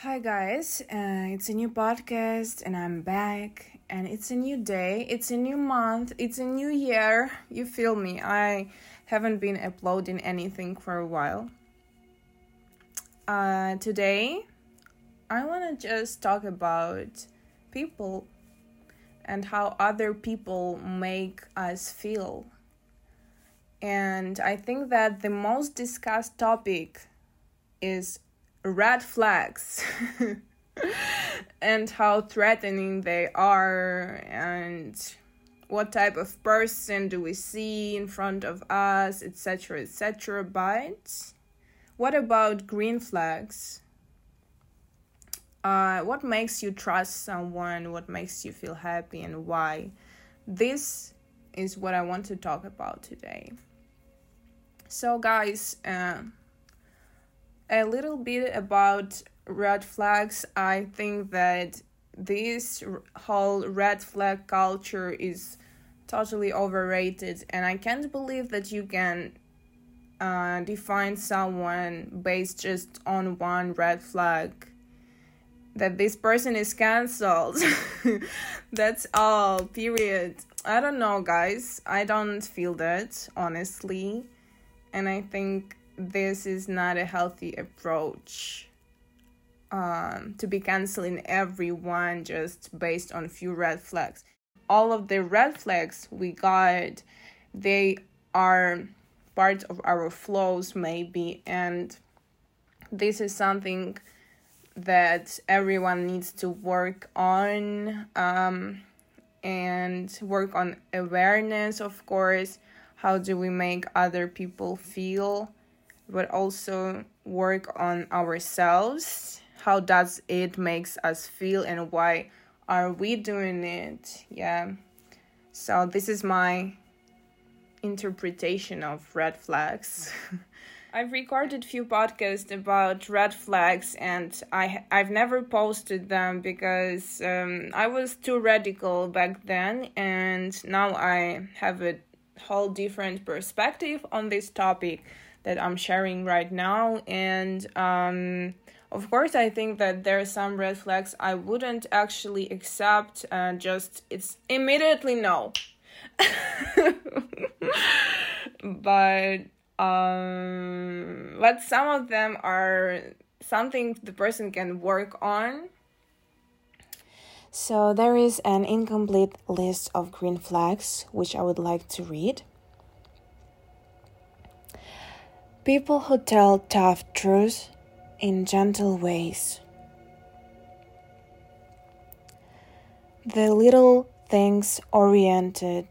Hi, guys. Uh, it's a new podcast, and I'm back. And it's a new day, it's a new month, it's a new year. You feel me? I haven't been uploading anything for a while. Uh, today, I want to just talk about people and how other people make us feel. And I think that the most discussed topic is red flags and how threatening they are and what type of person do we see in front of us etc etc but what about green flags? Uh, what makes you trust someone? What makes you feel happy and why? This is what i want to talk about today. So guys uh, a little bit about red flags. I think that this whole red flag culture is totally overrated, and I can't believe that you can uh, define someone based just on one red flag. That this person is cancelled. That's all, period. I don't know, guys. I don't feel that, honestly. And I think this is not a healthy approach um, to be canceling everyone just based on few red flags. All of the red flags we got, they are part of our flows, maybe, and this is something that everyone needs to work on um, and work on awareness, of course. How do we make other people feel? But also work on ourselves. How does it makes us feel and why are we doing it? Yeah. So this is my interpretation of red flags. I've recorded few podcasts about red flags and I I've never posted them because um, I was too radical back then and now I have a whole different perspective on this topic that I'm sharing right now. And um, of course, I think that there are some red flags I wouldn't actually accept. Uh, just it's immediately no. but um, but some of them are something the person can work on. So there is an incomplete list of green flags which I would like to read. People who tell tough truths in gentle ways. The little things oriented.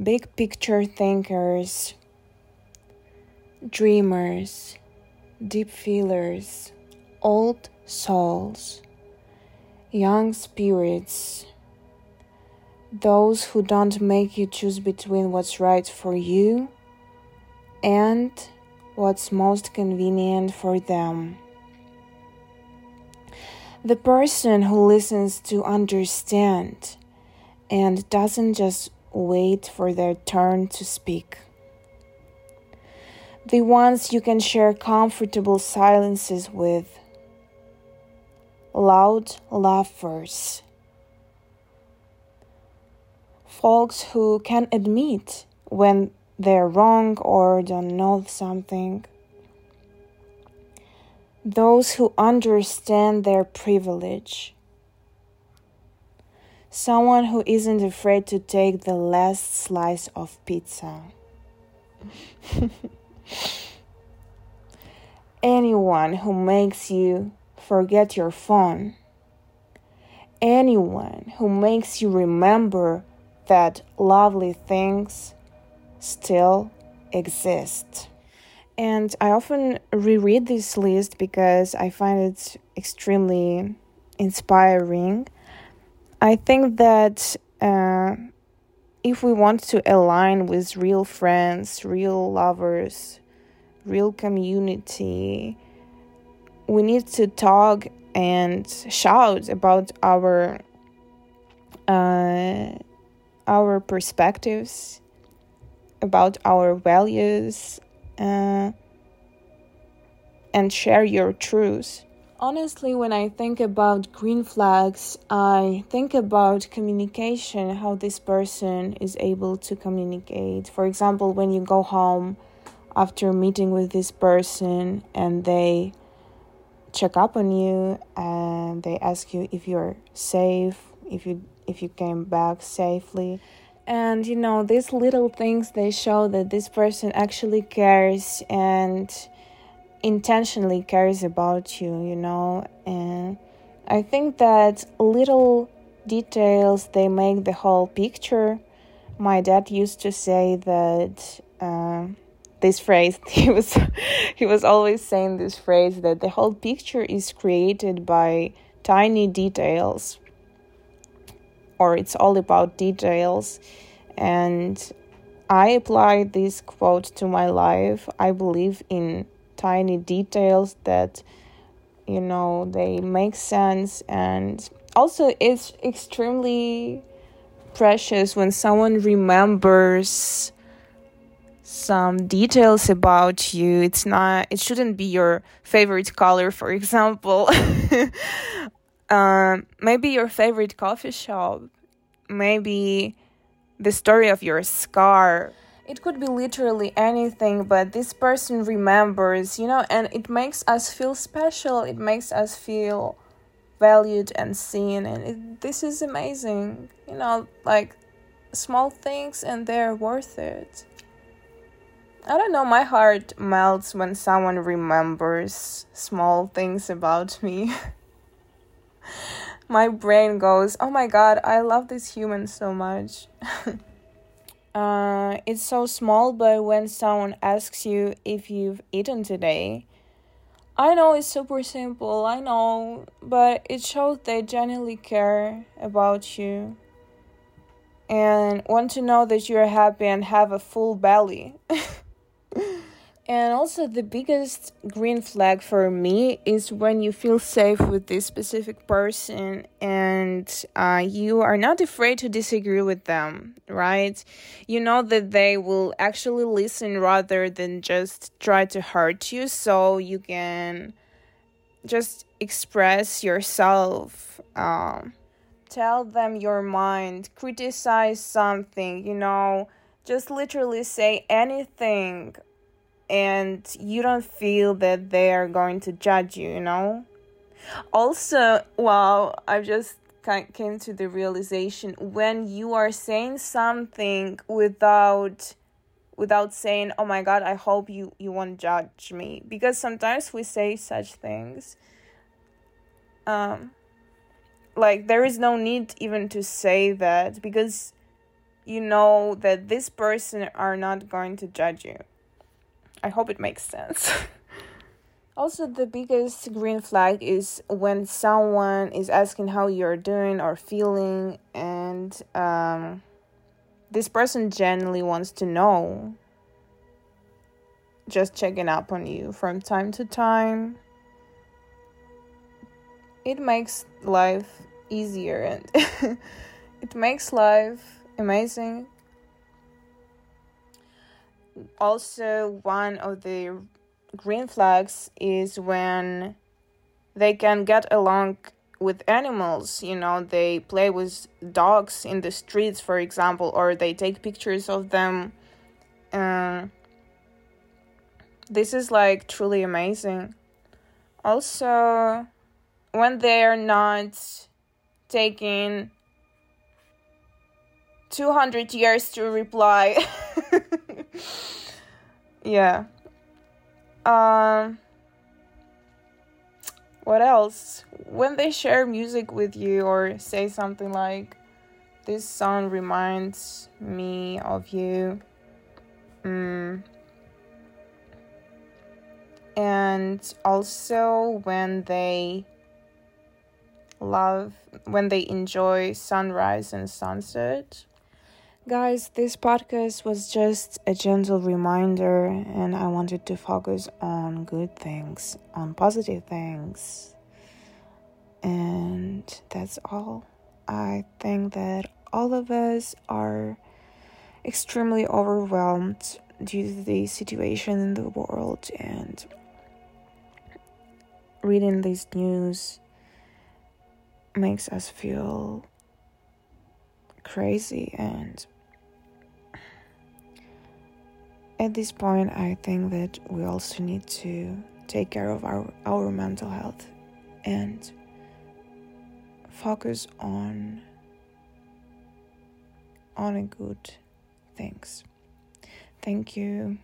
Big picture thinkers, dreamers, deep feelers, old souls, young spirits those who don't make you choose between what's right for you and what's most convenient for them. The person who listens to understand and doesn't just wait for their turn to speak. The ones you can share comfortable silences with. Loud laughers folks who can admit when they're wrong or don't know something. Those who understand their privilege. Someone who isn't afraid to take the last slice of pizza. Anyone who makes you forget your phone. Anyone who makes you remember that lovely things still exist. And I often reread this list because I find it extremely inspiring. I think that uh, if we want to align with real friends, real lovers, real community, we need to talk and shout about our uh, our perspectives, about our values, uh, and share your truth. Honestly, when I think about green flags, I think about communication, how this person is able to communicate. For example, when you go home after meeting with this person and they check up on you and they ask you if you're safe, if you if you came back safely. And you know, these little things they show that this person actually cares and intentionally cares about you, you know. And I think that little details they make the whole picture. My dad used to say that uh, this phrase he was he was always saying this phrase that the whole picture is created by tiny details or it's all about details. And I apply this quote to my life. I believe in tiny details that you know they make sense. And also it's extremely precious when someone remembers some details about you. It's not it shouldn't be your favorite color for example uh, maybe your favorite coffee shop maybe the story of your scar it could be literally anything, but this person remembers, you know, and it makes us feel special. It makes us feel valued and seen, and it, this is amazing. You know, like small things, and they're worth it. I don't know, my heart melts when someone remembers small things about me. my brain goes, oh my god, I love this human so much. Uh, it's so small, but when someone asks you if you've eaten today, I know it's super simple, I know, but it shows they genuinely care about you and want to know that you're happy and have a full belly. And also, the biggest green flag for me is when you feel safe with this specific person and uh, you are not afraid to disagree with them, right? You know that they will actually listen rather than just try to hurt you, so you can just express yourself. Um, tell them your mind, criticize something, you know, just literally say anything and you don't feel that they are going to judge you, you know? Also, well, I just came to the realization when you are saying something without without saying oh my god i hope you you won't judge me because sometimes we say such things um like there is no need even to say that because you know that this person are not going to judge you I hope it makes sense. also, the biggest green flag is when someone is asking how you're doing or feeling, and um, this person genuinely wants to know. Just checking up on you from time to time. It makes life easier and it makes life amazing also one of the green flags is when they can get along with animals. You know they play with dogs in the streets for example or they take pictures of them. Uh, this is like truly amazing. Also when they are not taking 200 years to reply yeah. Um what else? When they share music with you or say something like this song reminds me of you. Mm. And also when they love when they enjoy sunrise and sunset Guys, this podcast was just a gentle reminder, and I wanted to focus on good things, on positive things. And that's all. I think that all of us are extremely overwhelmed due to the situation in the world, and reading this news makes us feel crazy and at this point i think that we also need to take care of our, our mental health and focus on on good things. Thank you